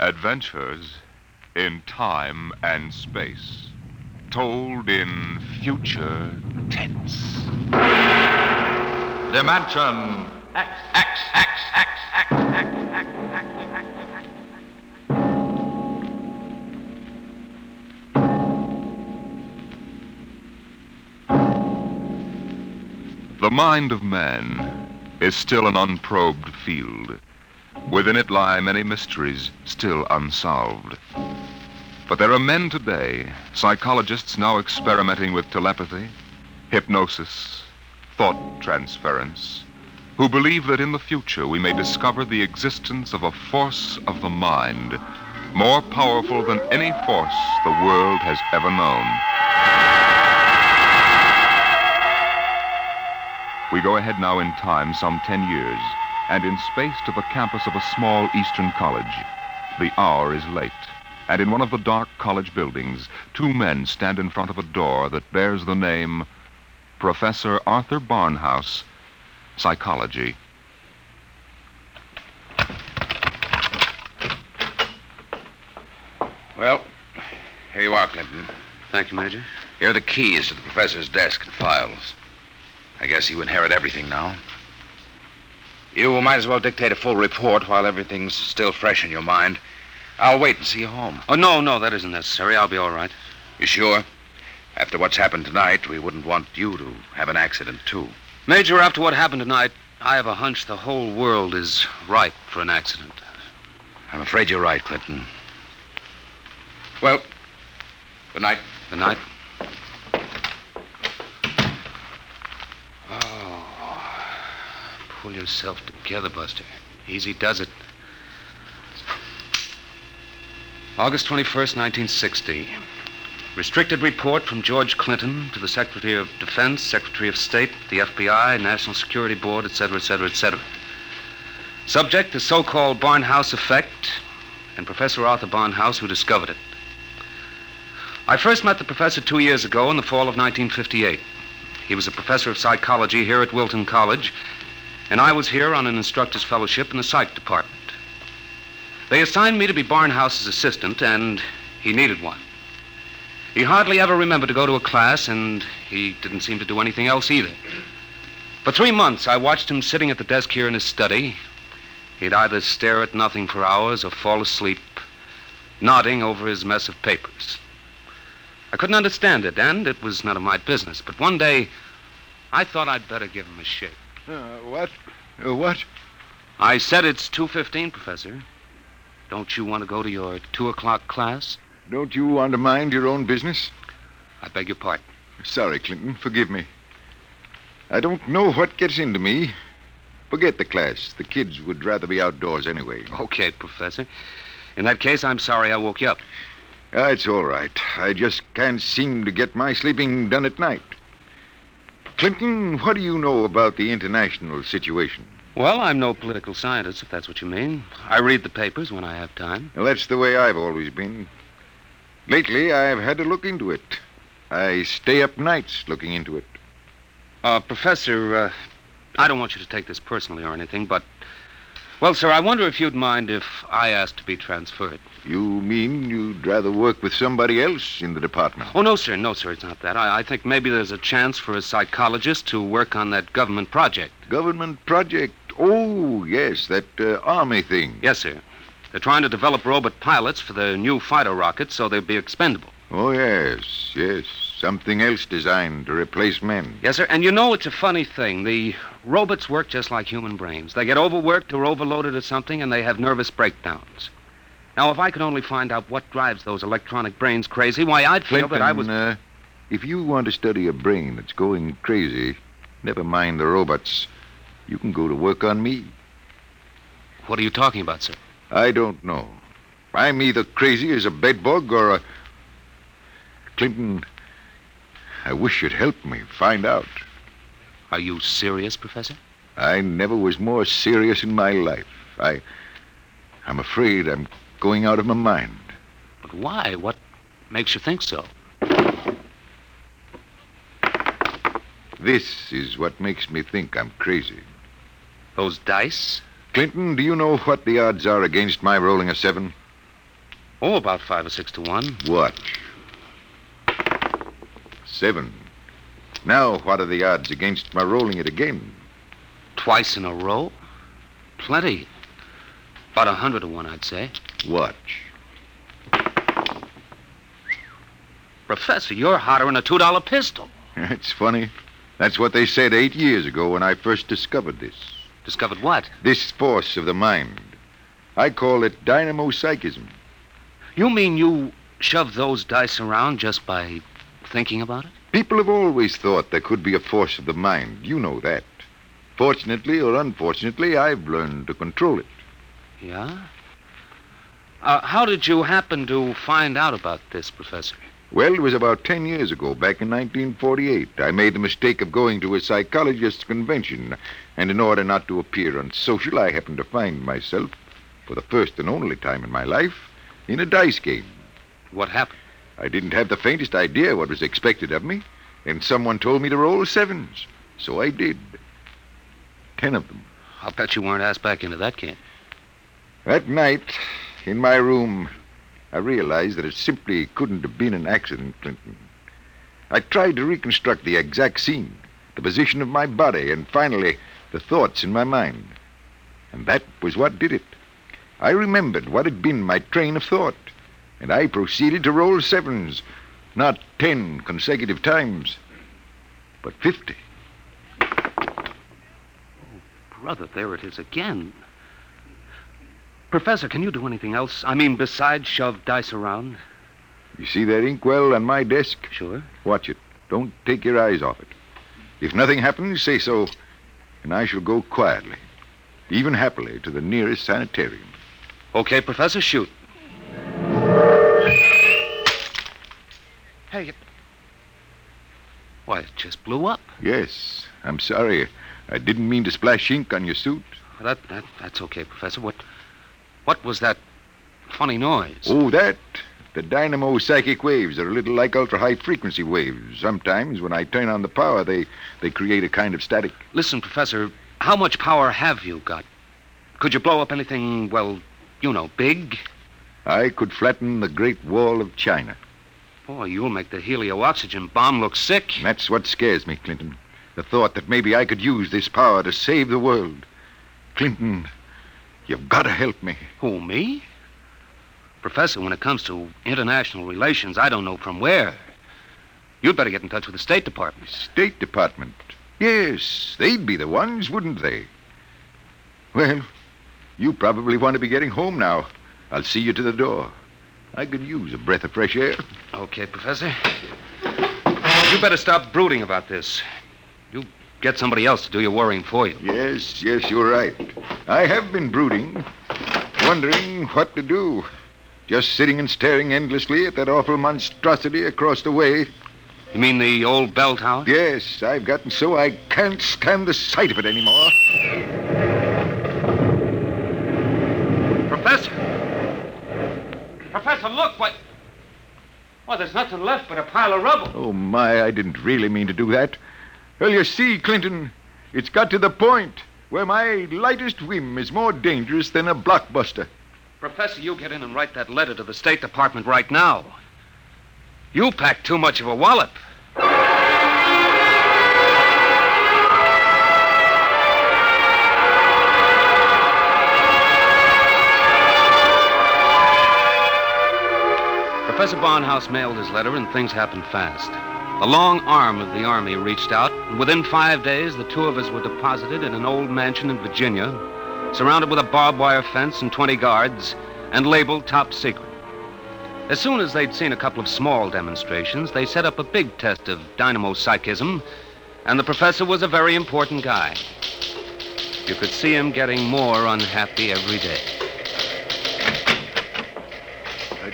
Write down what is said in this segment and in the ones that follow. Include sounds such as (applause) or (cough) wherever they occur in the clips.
Adventures in time and space, told in future tense. Dimension X, X, X, X, X, X. The mind of man is still an unprobed field. Within it lie many mysteries still unsolved. But there are men today, psychologists now experimenting with telepathy, hypnosis, thought transference, who believe that in the future we may discover the existence of a force of the mind more powerful than any force the world has ever known. We go ahead now in time some 10 years and in space to the campus of a small eastern college. The hour is late, and in one of the dark college buildings, two men stand in front of a door that bears the name Professor Arthur Barnhouse, Psychology. Well, here you are, Clinton. Thank you, Major. Here are the keys to the professor's desk and files. I guess you inherit everything now. You might as well dictate a full report while everything's still fresh in your mind. I'll wait and see you home. Oh, no, no, that isn't necessary. I'll be all right. You sure? After what's happened tonight, we wouldn't want you to have an accident, too. Major, after what happened tonight, I have a hunch the whole world is ripe for an accident. I'm afraid you're right, Clinton. Well, good night. Good night. Oh, pull yourself together, Buster. Easy does it. August 21st, 1960. Restricted report from George Clinton to the Secretary of Defense, Secretary of State, the FBI, National Security Board, etc., etc., etc. Subject, the so-called Barnhouse effect, and Professor Arthur Barnhouse, who discovered it. I first met the professor two years ago in the fall of 1958. He was a professor of psychology here at Wilton College, and I was here on an instructor's fellowship in the psych department. They assigned me to be Barnhouse's assistant, and he needed one. He hardly ever remembered to go to a class, and he didn't seem to do anything else either. For three months, I watched him sitting at the desk here in his study. He'd either stare at nothing for hours or fall asleep, nodding over his mess of papers. I couldn't understand it, and it was none of my business. But one day, I thought I'd better give him a shake. Uh, what? Uh, what? I said it's 2.15, Professor. Don't you want to go to your 2 o'clock class? Don't you want to mind your own business? I beg your pardon. Sorry, Clinton. Forgive me. I don't know what gets into me. Forget the class. The kids would rather be outdoors anyway. Okay, Professor. In that case, I'm sorry I woke you up. Ah, it's all right. I just can't seem to get my sleeping done at night. Clinton, what do you know about the international situation? Well, I'm no political scientist, if that's what you mean. I read the papers when I have time. Well, that's the way I've always been. Lately, I've had to look into it. I stay up nights looking into it. Uh, Professor, uh, I don't want you to take this personally or anything, but. Well, sir, I wonder if you'd mind if I asked to be transferred. You mean you'd rather work with somebody else in the department? Oh, no, sir. No, sir, it's not that. I, I think maybe there's a chance for a psychologist to work on that government project. Government project? Oh, yes, that uh, army thing. Yes, sir. They're trying to develop robot pilots for the new fighter rockets so they'll be expendable. Oh, yes, yes. Something else designed to replace men. Yes, sir. And you know, it's a funny thing. The robots work just like human brains. They get overworked or overloaded or something, and they have nervous breakdowns. Now, if I could only find out what drives those electronic brains crazy, why, I'd feel Clinton, that I was. uh, if you want to study a brain that's going crazy, never mind the robots. You can go to work on me. What are you talking about, sir? I don't know. I'm either crazy as a bedbug or a. Clinton, I wish you'd help me find out. Are you serious, Professor? I never was more serious in my life. I. I'm afraid I'm going out of my mind. But why? What makes you think so? This is what makes me think I'm crazy. Those dice? Clinton, do you know what the odds are against my rolling a seven? Oh, about five or six to one. Watch. Seven. Now, what are the odds against my rolling it again? Twice in a row? Plenty. About a hundred to one, I'd say. Watch. Professor, you're hotter than a two dollar pistol. It's funny. That's what they said eight years ago when I first discovered this. Discovered what? This force of the mind. I call it dynamo-psychism. You mean you shove those dice around just by thinking about it? People have always thought there could be a force of the mind. You know that. Fortunately or unfortunately, I've learned to control it. Yeah? Uh, how did you happen to find out about this, Professor? Well, it was about ten years ago, back in 1948. I made the mistake of going to a psychologist's convention, and in order not to appear unsocial, I happened to find myself, for the first and only time in my life, in a dice game. What happened? I didn't have the faintest idea what was expected of me, and someone told me to roll sevens. So I did. Ten of them. I'll bet you weren't asked back into that camp. That night, in my room, I realized that it simply couldn't have been an accident, Clinton. I tried to reconstruct the exact scene, the position of my body, and finally, the thoughts in my mind. And that was what did it. I remembered what had been my train of thought, and I proceeded to roll sevens, not ten consecutive times, but fifty. Oh, Brother, there it is again. Professor, can you do anything else? I mean, besides shove dice around? You see that inkwell on my desk? Sure. Watch it. Don't take your eyes off it. If nothing happens, say so, and I shall go quietly, even happily, to the nearest sanitarium. Okay, Professor, shoot. Hey, it... Why, it just blew up. Yes, I'm sorry. I didn't mean to splash ink on your suit. That, that that's okay, Professor. What what was that funny noise? Oh, that. The dynamo psychic waves are a little like ultra high frequency waves. Sometimes, when I turn on the power, they, they create a kind of static. Listen, Professor, how much power have you got? Could you blow up anything, well, you know, big? I could flatten the Great Wall of China. Boy, you'll make the helio-oxygen bomb look sick. That's what scares me, Clinton. The thought that maybe I could use this power to save the world. Clinton, you've got to help me. Who, me? Professor, when it comes to international relations, I don't know from where. You'd better get in touch with the State Department. State Department. Yes, they'd be the ones, wouldn't they? Well, you probably want to be getting home now. I'll see you to the door. I could use a breath of fresh air. Okay, Professor. You better stop brooding about this. You get somebody else to do your worrying for you. Yes, yes, you're right. I have been brooding, wondering what to do. Just sitting and staring endlessly at that awful monstrosity across the way. You mean the old bell tower? Yes, I've gotten so I can't stand the sight of it anymore. Professor! Professor, look, what? Well, there's nothing left but a pile of rubble. Oh, my, I didn't really mean to do that. Well, you see, Clinton, it's got to the point where my lightest whim is more dangerous than a blockbuster. Professor, you get in and write that letter to the State Department right now. You packed too much of a wallop. Professor Barnhouse mailed his letter, and things happened fast. The long arm of the Army reached out, and within five days, the two of us were deposited in an old mansion in Virginia, surrounded with a barbed wire fence and 20 guards, and labeled top secret. As soon as they'd seen a couple of small demonstrations, they set up a big test of dynamo psychism, and the professor was a very important guy. You could see him getting more unhappy every day.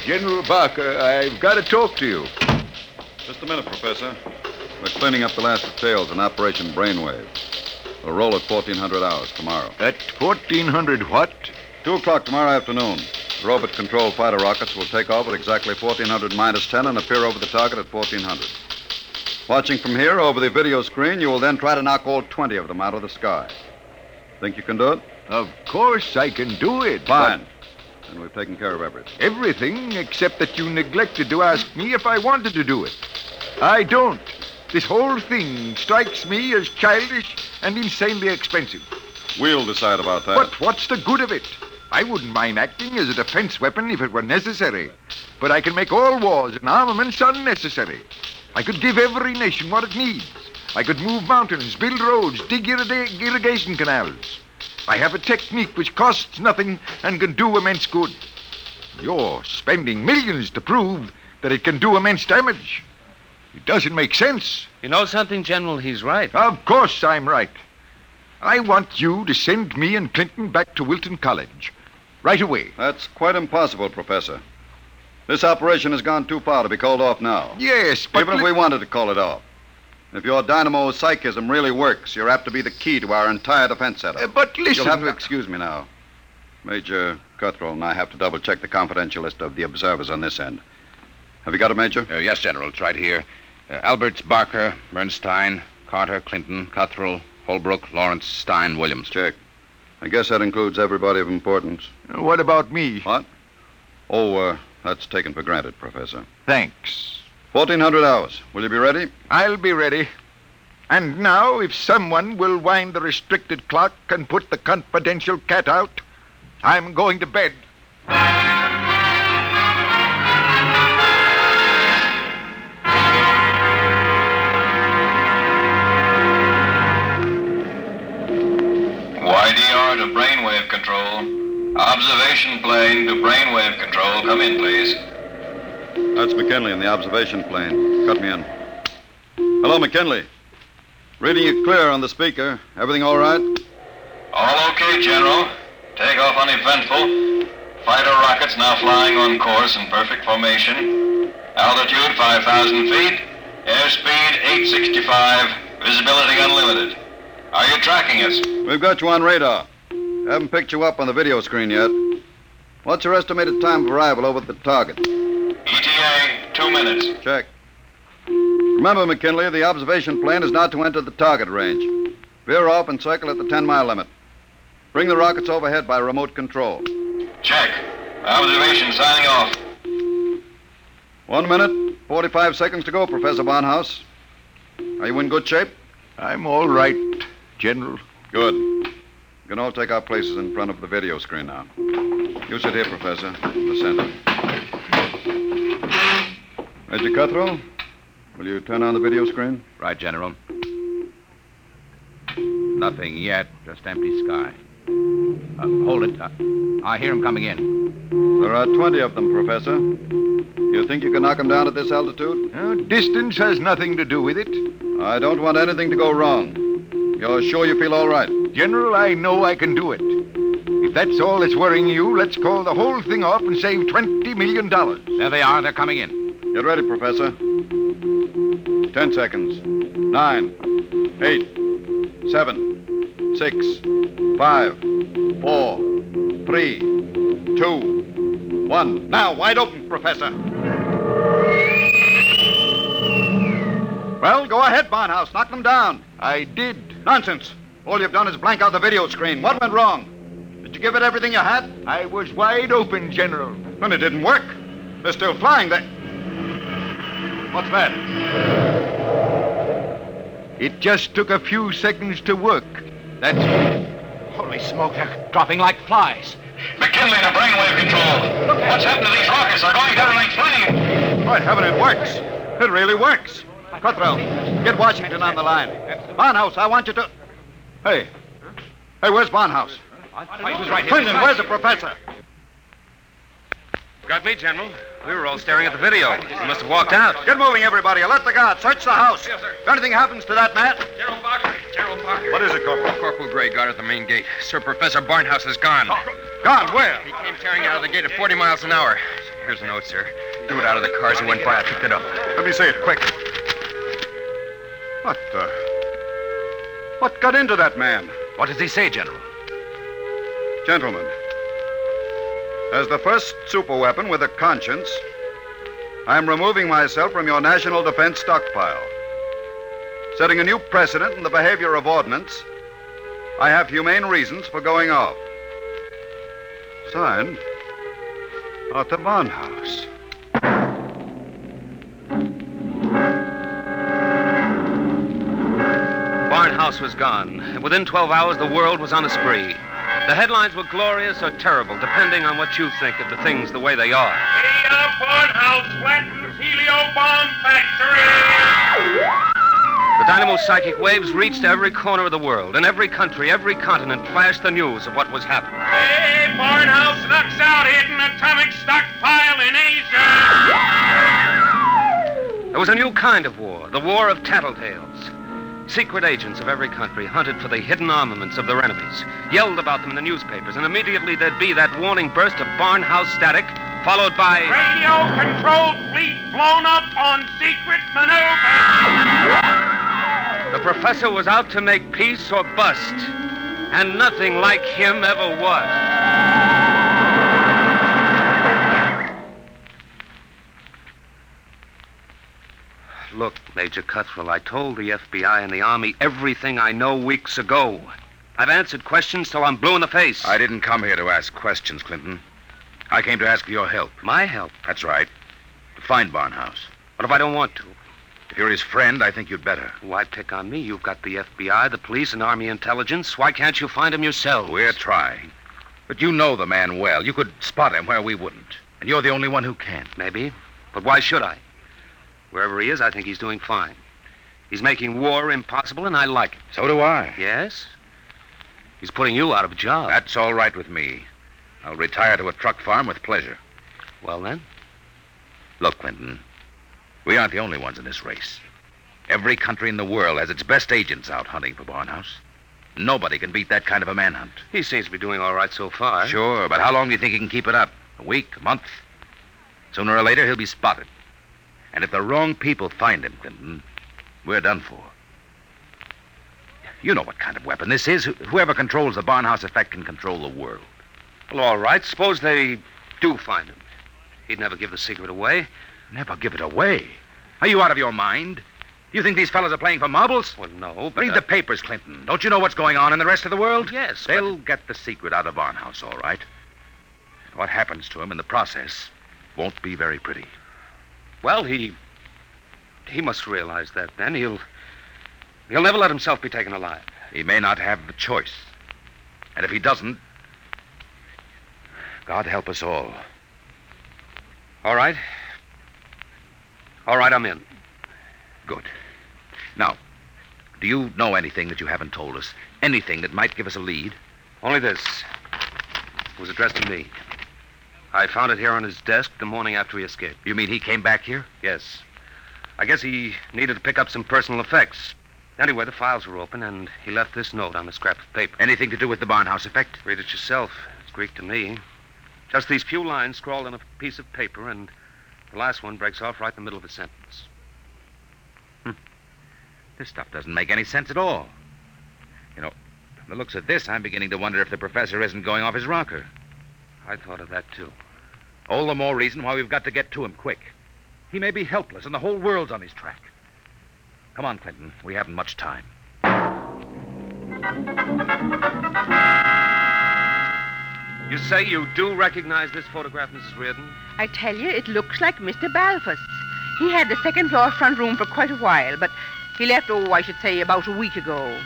General Barker, I've got to talk to you. Just a minute, Professor. We're cleaning up the last details in Operation Brainwave. We'll roll at 1400 hours tomorrow. At 1400 what? 2 o'clock tomorrow afternoon. The robot controlled fighter rockets will take off at exactly 1400 minus 10 and appear over the target at 1400. Watching from here over the video screen, you will then try to knock all 20 of them out of the sky. Think you can do it? Of course I can do it. Fine. And we've taken care of everything. Everything except that you neglected to ask me if I wanted to do it. I don't. This whole thing strikes me as childish and insanely expensive. We'll decide about that. But what's the good of it? I wouldn't mind acting as a defense weapon if it were necessary. But I can make all wars and armaments unnecessary. I could give every nation what it needs. I could move mountains, build roads, dig irriga- irrigation canals. I have a technique which costs nothing and can do immense good. You're spending millions to prove that it can do immense damage. It doesn't make sense. You know something, General? He's right. Of course I'm right. I want you to send me and Clinton back to Wilton College. Right away. That's quite impossible, Professor. This operation has gone too far to be called off now. Yes, but. Even if we wanted to call it off. If your dynamo psychism really works, you're apt to be the key to our entire defense setup. Uh, but listen. You'll have to excuse me now. Major Cuthrell and I have to double check the confidential list of the observers on this end. Have you got it, Major? Uh, yes, General. It's right here. Uh, Alberts, Barker, Bernstein, Carter, Clinton, Cuthrell, Holbrook, Lawrence, Stein, Williams. Check. I guess that includes everybody of importance. What about me? What? Oh, uh, that's taken for granted, Professor. Thanks. 1400 hours. Will you be ready? I'll be ready. And now, if someone will wind the restricted clock and put the confidential cat out, I'm going to bed. YDR to brainwave control. Observation plane to brainwave control. Come in, please. That's McKinley in the observation plane. Cut me in. Hello, McKinley. Reading you clear on the speaker. Everything all right? All okay, General. Takeoff uneventful. Fighter rockets now flying on course in perfect formation. Altitude 5,000 feet. Airspeed 865. Visibility unlimited. Are you tracking us? We've got you on radar. Haven't picked you up on the video screen yet. What's your estimated time of arrival over at the target? ETA, two minutes. Check. Remember, McKinley, the observation plane is not to enter the target range. Veer off and circle at the 10 mile limit. Bring the rockets overhead by remote control. Check. Observation signing off. One minute, 45 seconds to go, Professor Barnhouse. Are you in good shape? I'm all right, General. Good. We can all take our places in front of the video screen now. You sit here, Professor, in the center. Major Cuthrell, will you turn on the video screen? Right, General. Nothing yet, just empty sky. Uh, hold it. Uh, I hear him coming in. There are 20 of them, Professor. You think you can knock them down at this altitude? Uh, distance has nothing to do with it. I don't want anything to go wrong. You're sure you feel all right? General, I know I can do it. If that's all that's worrying you, let's call the whole thing off and save $20 million. There they are. They're coming in. Get ready, Professor. Ten seconds. Nine, eight, seven, six, five, four, three, two, one. Now, wide open, Professor. Well, go ahead, Barnhouse. Knock them down. I did. Nonsense. All you've done is blank out the video screen. What went wrong? Did you give it everything you had? I was wide open, General. Then it didn't work. They're still flying. They... What's that? It just took a few seconds to work. That's Holy smoke, they're dropping like flies. McKinley to brainwave control. What's happened to these rockets? They're going down like flame. By heaven, it works. It really works. Cuthrell, get Washington on the line. Barnhouse, I want you to. Hey. Hey, where's Barnhouse? He was right here. Clinton, where's the professor? Got me, General. We were all staring at the video. He must have walked out. Get moving, everybody. Let the guard search the house. Yes, sir. If anything happens to that man. General Barker. General Barker. What is it, Corporal? Corporal Gray guard at the main gate. Sir Professor Barnhouse is gone. Gone, where? He came tearing out of the gate at 40 miles an hour. Here's a note, sir. Threw it out of the cars and went by. I picked it up. Let me see it, quick. What, uh. What got into that man? What does he say, General? Gentlemen, as the first superweapon with a conscience, I'm removing myself from your national defense stockpile. Setting a new precedent in the behavior of ordnance, I have humane reasons for going off. Signed, Arthur Barnhouse. Barnhouse was gone, within 12 hours, the world was on a spree. The headlines were glorious or terrible, depending on what you think of the things the way they are. The Barnhouse flattens Helio Bomb Factory! The Dynamo's psychic waves reached every corner of the world. In every country, every continent flashed the news of what was happening. Hey, Barnhouse knocks out hidden atomic stockpile in Asia! There was a new kind of war, the war of tattletales. Secret agents of every country hunted for the hidden armaments of their enemies, yelled about them in the newspapers, and immediately there'd be that warning burst of barnhouse static, followed by. Radio controlled fleet blown up on secret maneuver! The professor was out to make peace or bust, and nothing like him ever was. Look, Major Cuthrell, I told the FBI and the Army everything I know weeks ago. I've answered questions till I'm blue in the face. I didn't come here to ask questions, Clinton. I came to ask for your help. My help? That's right. To find Barnhouse. What if I don't want to? If you're his friend, I think you'd better. Why pick on me? You've got the FBI, the police, and Army intelligence. Why can't you find him yourself? We're trying. But you know the man well. You could spot him where we wouldn't. And you're the only one who can. Maybe. But why should I? Wherever he is, I think he's doing fine. He's making war impossible, and I like it. So do I. Yes? He's putting you out of a job. That's all right with me. I'll retire to a truck farm with pleasure. Well, then? Look, Clinton, we aren't the only ones in this race. Every country in the world has its best agents out hunting for Barnhouse. Nobody can beat that kind of a manhunt. He seems to be doing all right so far. Sure, but how long do you think he can keep it up? A week? A month? Sooner or later, he'll be spotted. And if the wrong people find him, Clinton, we're done for. You know what kind of weapon this is. Whoever controls the Barnhouse effect can control the world. Well, all right. Suppose they do find him. He'd never give the secret away. Never give it away. Are you out of your mind? You think these fellows are playing for marbles? Well, no, but. Read uh, the papers, Clinton. Don't you know what's going on in the rest of the world? Yes, They'll get the secret out of Barnhouse, all right. What happens to him in the process won't be very pretty. Well, he. He must realize that then. He'll. He'll never let himself be taken alive. He may not have the choice. And if he doesn't, God help us all. All right. All right, I'm in. Good. Now, do you know anything that you haven't told us? Anything that might give us a lead? Only this. It was addressed to me. I found it here on his desk the morning after he escaped. You mean he came back here? Yes. I guess he needed to pick up some personal effects. Anyway, the files were open, and he left this note on a scrap of paper. Anything to do with the Barnhouse effect? Read it yourself. It's Greek to me. Just these few lines scrawled on a piece of paper, and the last one breaks off right in the middle of a sentence. Hmm. This stuff doesn't make any sense at all. You know, from the looks of this, I'm beginning to wonder if the professor isn't going off his rocker. I thought of that, too. All the more reason why we've got to get to him quick. He may be helpless, and the whole world's on his track. Come on, Clinton. We haven't much time. You say you do recognize this photograph, Mrs. Reardon? I tell you, it looks like Mr. Balfour's. He had the second floor front room for quite a while, but he left, oh, I should say, about a week ago.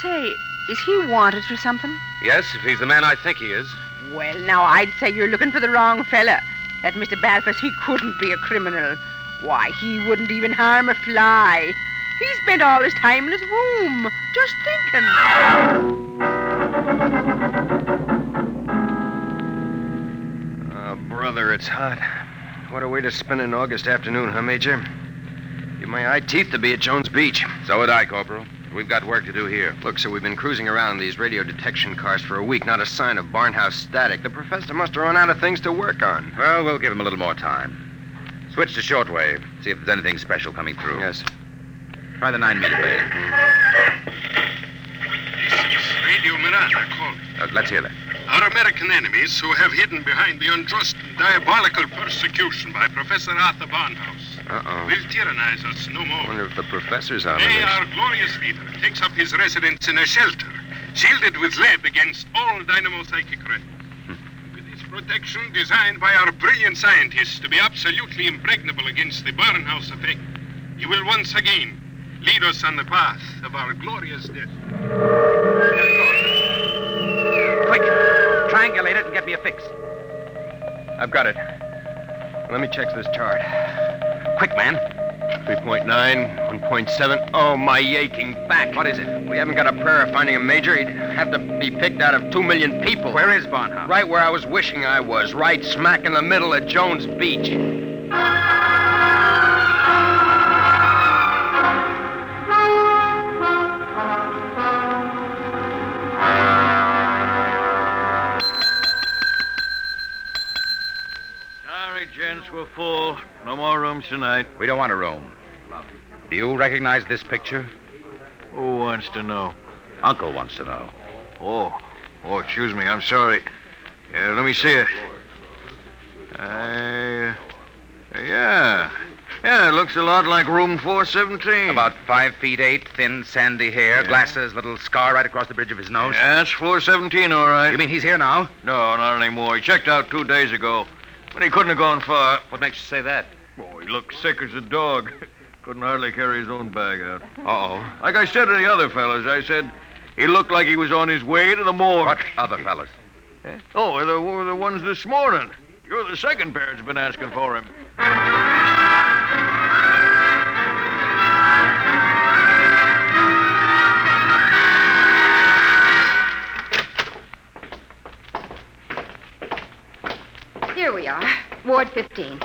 Say, is he wanted for something? Yes, if he's the man I think he is. Well, now, I'd say you're looking for the wrong fella. That Mr. Balfour, he couldn't be a criminal. Why, he wouldn't even harm a fly. He spent all his time in his room, just thinking. Oh, brother, it's hot. What a way to spend an August afternoon, huh, Major? Give my eye teeth to be at Jones Beach. So would I, Corporal. We've got work to do here. Look, sir, we've been cruising around these radio detection cars for a week. Not a sign of Barnhouse static. The professor must have run out of things to work on. Well, we'll give him a little more time. Switch to shortwave. See if there's anything special coming through. Yes. Try the nine meter band. Radio Miranda calling. Uh, let's hear that. Our American enemies who have hidden behind the unjust and diabolical persecution by Professor Arthur Barnhouse Uh-oh. will tyrannize us no more. wonder if the professor's out They, our glorious leader, takes up his residence in a shelter, shielded with lead against all dynamo psychic rays. With his protection designed by our brilliant scientists to be absolutely impregnable against the Barnhouse effect, you will once again lead us on the path of our glorious death. Quick, triangulate it and get me a fix. I've got it. Let me check this chart. Quick, man. 3.9, 1.7. Oh, my aching back. What is it? We haven't got a prayer of finding a major. He'd have to be picked out of two million people. Where is Barnhouse? Right where I was wishing I was, right smack in the middle of Jones Beach. Rooms tonight. We don't want a room. Do you recognize this picture? Who wants to know? Uncle wants to know. Oh, oh, excuse me. I'm sorry. Yeah, let me see it. Uh, yeah. Yeah, it looks a lot like room 417. About five feet eight, thin, sandy hair, Yeah. glasses, little scar right across the bridge of his nose. Yeah, that's 417, all right. You mean he's here now? No, not anymore. He checked out two days ago. But he couldn't have gone far. What makes you say that? He looked sick as a dog. (laughs) Couldn't hardly carry his own bag out. Uh-oh. Like I said to the other fellas, I said he looked like he was on his way to the morgue. What other fellas? Eh? Oh, the, were the ones this morning. You're the second pair that's been asking for him. Here we are, Ward 15.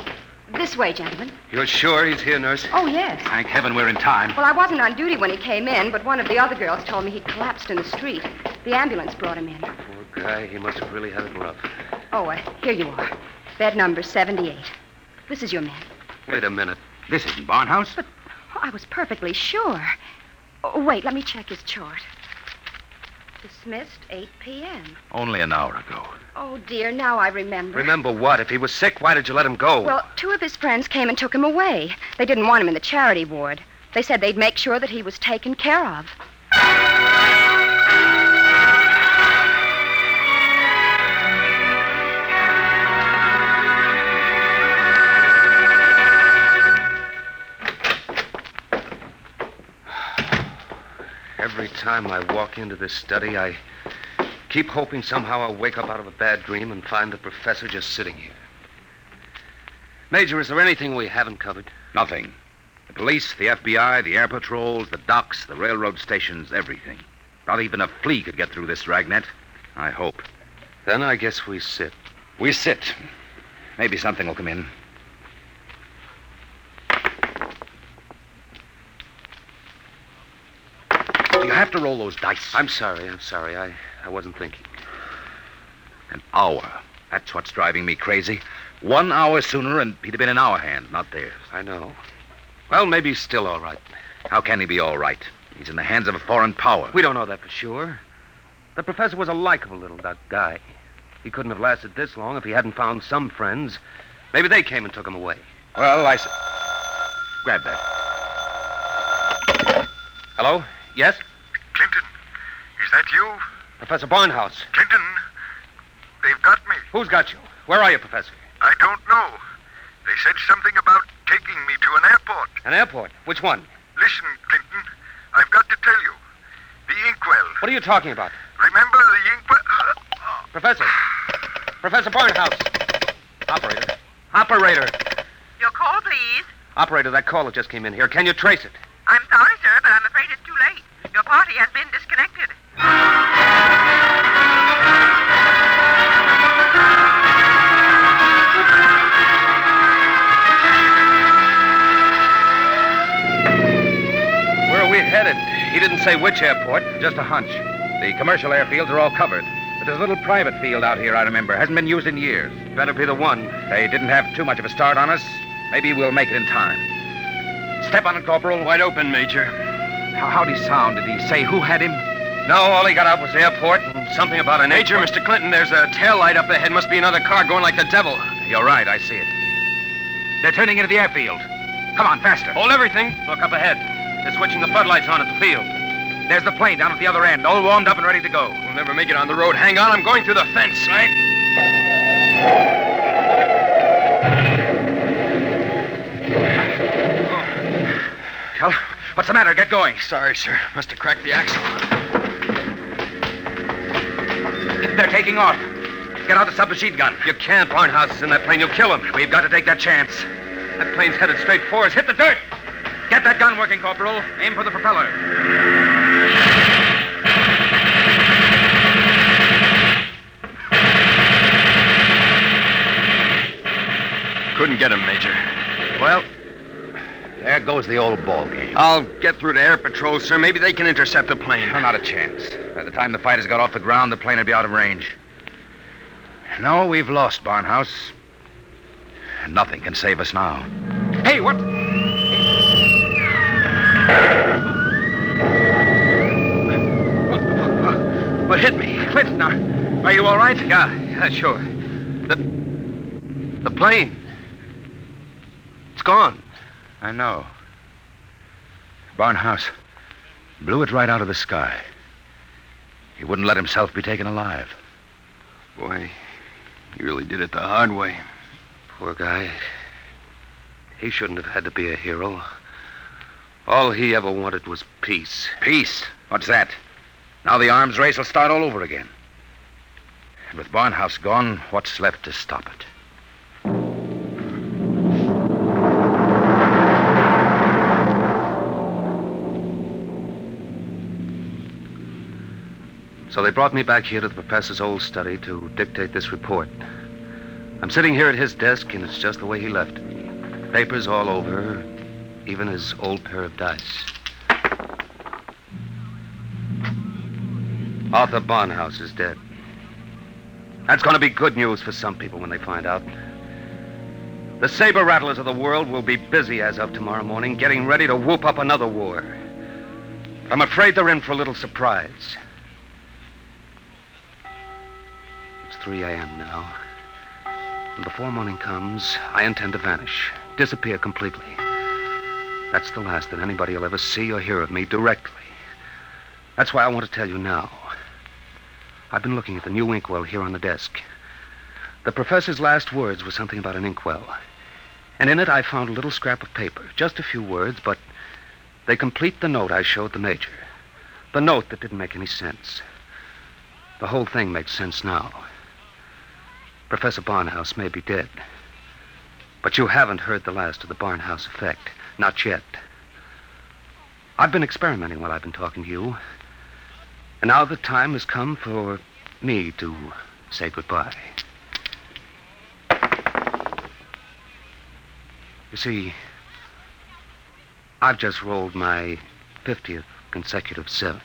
This way, gentlemen. You're sure he's here, nurse? Oh, yes. Thank heaven we're in time. Well, I wasn't on duty when he came in, but one of the other girls told me he'd collapsed in the street. The ambulance brought him in. Poor guy, he must have really had it rough. Oh, uh, here you are. Bed number 78. This is your man. Wait a minute. This isn't Barnhouse. But Oh, I was perfectly sure. Oh, wait, let me check his chart. Dismissed 8 p.m. Only an hour ago. Oh, dear, now I remember. Remember what? If he was sick, why did you let him go? Well, two of his friends came and took him away. They didn't want him in the charity ward. They said they'd make sure that he was taken care of. Time I walk into this study, I keep hoping somehow I'll wake up out of a bad dream and find the professor just sitting here. Major, is there anything we haven't covered? Nothing. The police, the FBI, the air patrols, the docks, the railroad stations, everything. Not even a flea could get through this dragnet. I hope. Then I guess we sit. We sit. Maybe something will come in. You have to roll those dice? I'm sorry, I'm sorry. I, I wasn't thinking. An hour. That's what's driving me crazy. One hour sooner, and he'd have been in our hand, not theirs. I know. Well, maybe he's still all right. How can he be all right? He's in the hands of a foreign power. We don't know that for sure. The professor was a likable little duck guy. He couldn't have lasted this long if he hadn't found some friends. Maybe they came and took him away. Well, I. Grab that. Hello? Yes? Clinton, that you? Professor Barnhouse. Clinton, they've got me. Who's got you? Where are you, Professor? I don't know. They said something about taking me to an airport. An airport. Which one? Listen, Clinton, I've got to tell you. The inkwell. What are you talking about? Remember the inkwell? Professor. Professor Barnhouse. Operator. Operator. Your call, please. Operator, that caller just came in here. Can you trace it? I'm sorry, sir, but I'm afraid it's too late. Your party has been disconnected. Where are we headed? He didn't say which airport. Just a hunch. The commercial airfields are all covered. But there's a little private field out here, I remember. Hasn't been used in years. Better be the one. They didn't have too much of a start on us. Maybe we'll make it in time. Step on it, Corporal. Wide open, Major. How, how'd he sound? Did he say who had him? No, all he got out was airport and something about an Major, airport. Mr. Clinton, there's a tail light up ahead. Must be another car going like the devil. You're right, I see it. They're turning into the airfield. Come on, faster. Hold everything. Look up ahead. They're switching the floodlights on at the field. There's the plane down at the other end, all warmed up and ready to go. We'll never make it on the road. Hang on, I'm going through the fence. Right? Cal, what's the matter? Get going. Sorry, sir. Must have cracked the axle. They're taking off. Get out the submachine gun. You can't. Barnhouse is in that plane. You'll kill him. We've got to take that chance. That plane's headed straight for us. Hit the dirt. Get that gun working, Corporal. Aim for the propeller. Couldn't get him, Major. Well, there goes the old ball game. I'll get through to Air Patrol, sir. Maybe they can intercept the plane. not a chance. By the time the fighters got off the ground, the plane would be out of range. No, we've lost Barnhouse. Nothing can save us now. Hey, what? What hit me? Clinton, are, are you all right? Yeah, yeah, sure. The, the plane. It's gone. I know. Barnhouse blew it right out of the sky. He wouldn't let himself be taken alive. Boy, he really did it the hard way. Poor guy. He shouldn't have had to be a hero. All he ever wanted was peace. Peace? What's that? Now the arms race will start all over again. And with Barnhouse gone, what's left to stop it? So they brought me back here to the professor's old study to dictate this report. I'm sitting here at his desk, and it's just the way he left it. Papers all over, even his old pair of dice. Arthur Barnhouse is dead. That's going to be good news for some people when they find out. The saber rattlers of the world will be busy as of tomorrow morning, getting ready to whoop up another war. I'm afraid they're in for a little surprise. It's 3 a.m. now. And before morning comes, I intend to vanish, disappear completely. That's the last that anybody will ever see or hear of me directly. That's why I want to tell you now. I've been looking at the new inkwell here on the desk. The professor's last words were something about an inkwell. And in it, I found a little scrap of paper. Just a few words, but they complete the note I showed the major. The note that didn't make any sense. The whole thing makes sense now. Professor Barnhouse may be dead. But you haven't heard the last of the Barnhouse effect. Not yet. I've been experimenting while I've been talking to you. And now the time has come for me to say goodbye. You see, I've just rolled my 50th consecutive seven.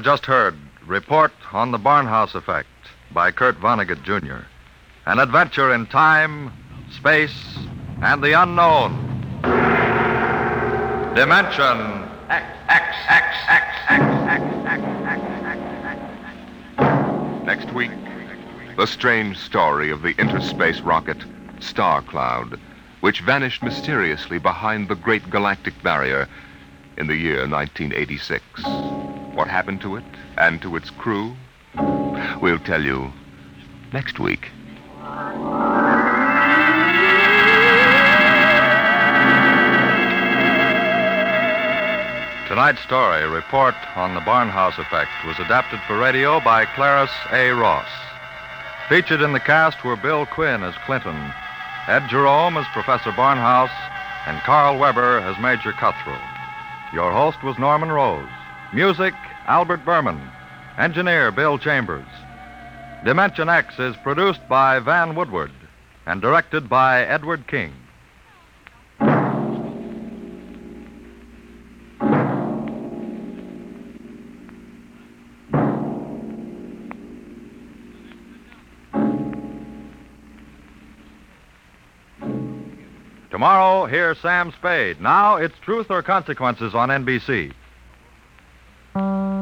Have just heard Report on the Barnhouse Effect by Kurt Vonnegut, Jr. An adventure in time, space, and the unknown. Dimension X, X, X, X, X, X, X, X, X, X. Next week, the strange story of the interspace rocket Star Cloud, which vanished mysteriously behind the Great Galactic Barrier in the year 1986. What happened to it and to its crew? We'll tell you next week. Tonight's story, Report on the Barnhouse Effect, was adapted for radio by Clarice A. Ross. Featured in the cast were Bill Quinn as Clinton, Ed Jerome as Professor Barnhouse, and Carl Weber as Major Cuthrell. Your host was Norman Rose. Music, Albert Berman. Engineer, Bill Chambers. Dimension X is produced by Van Woodward and directed by Edward King. Tomorrow, hear Sam Spade. Now it's Truth or Consequences on NBC. 음.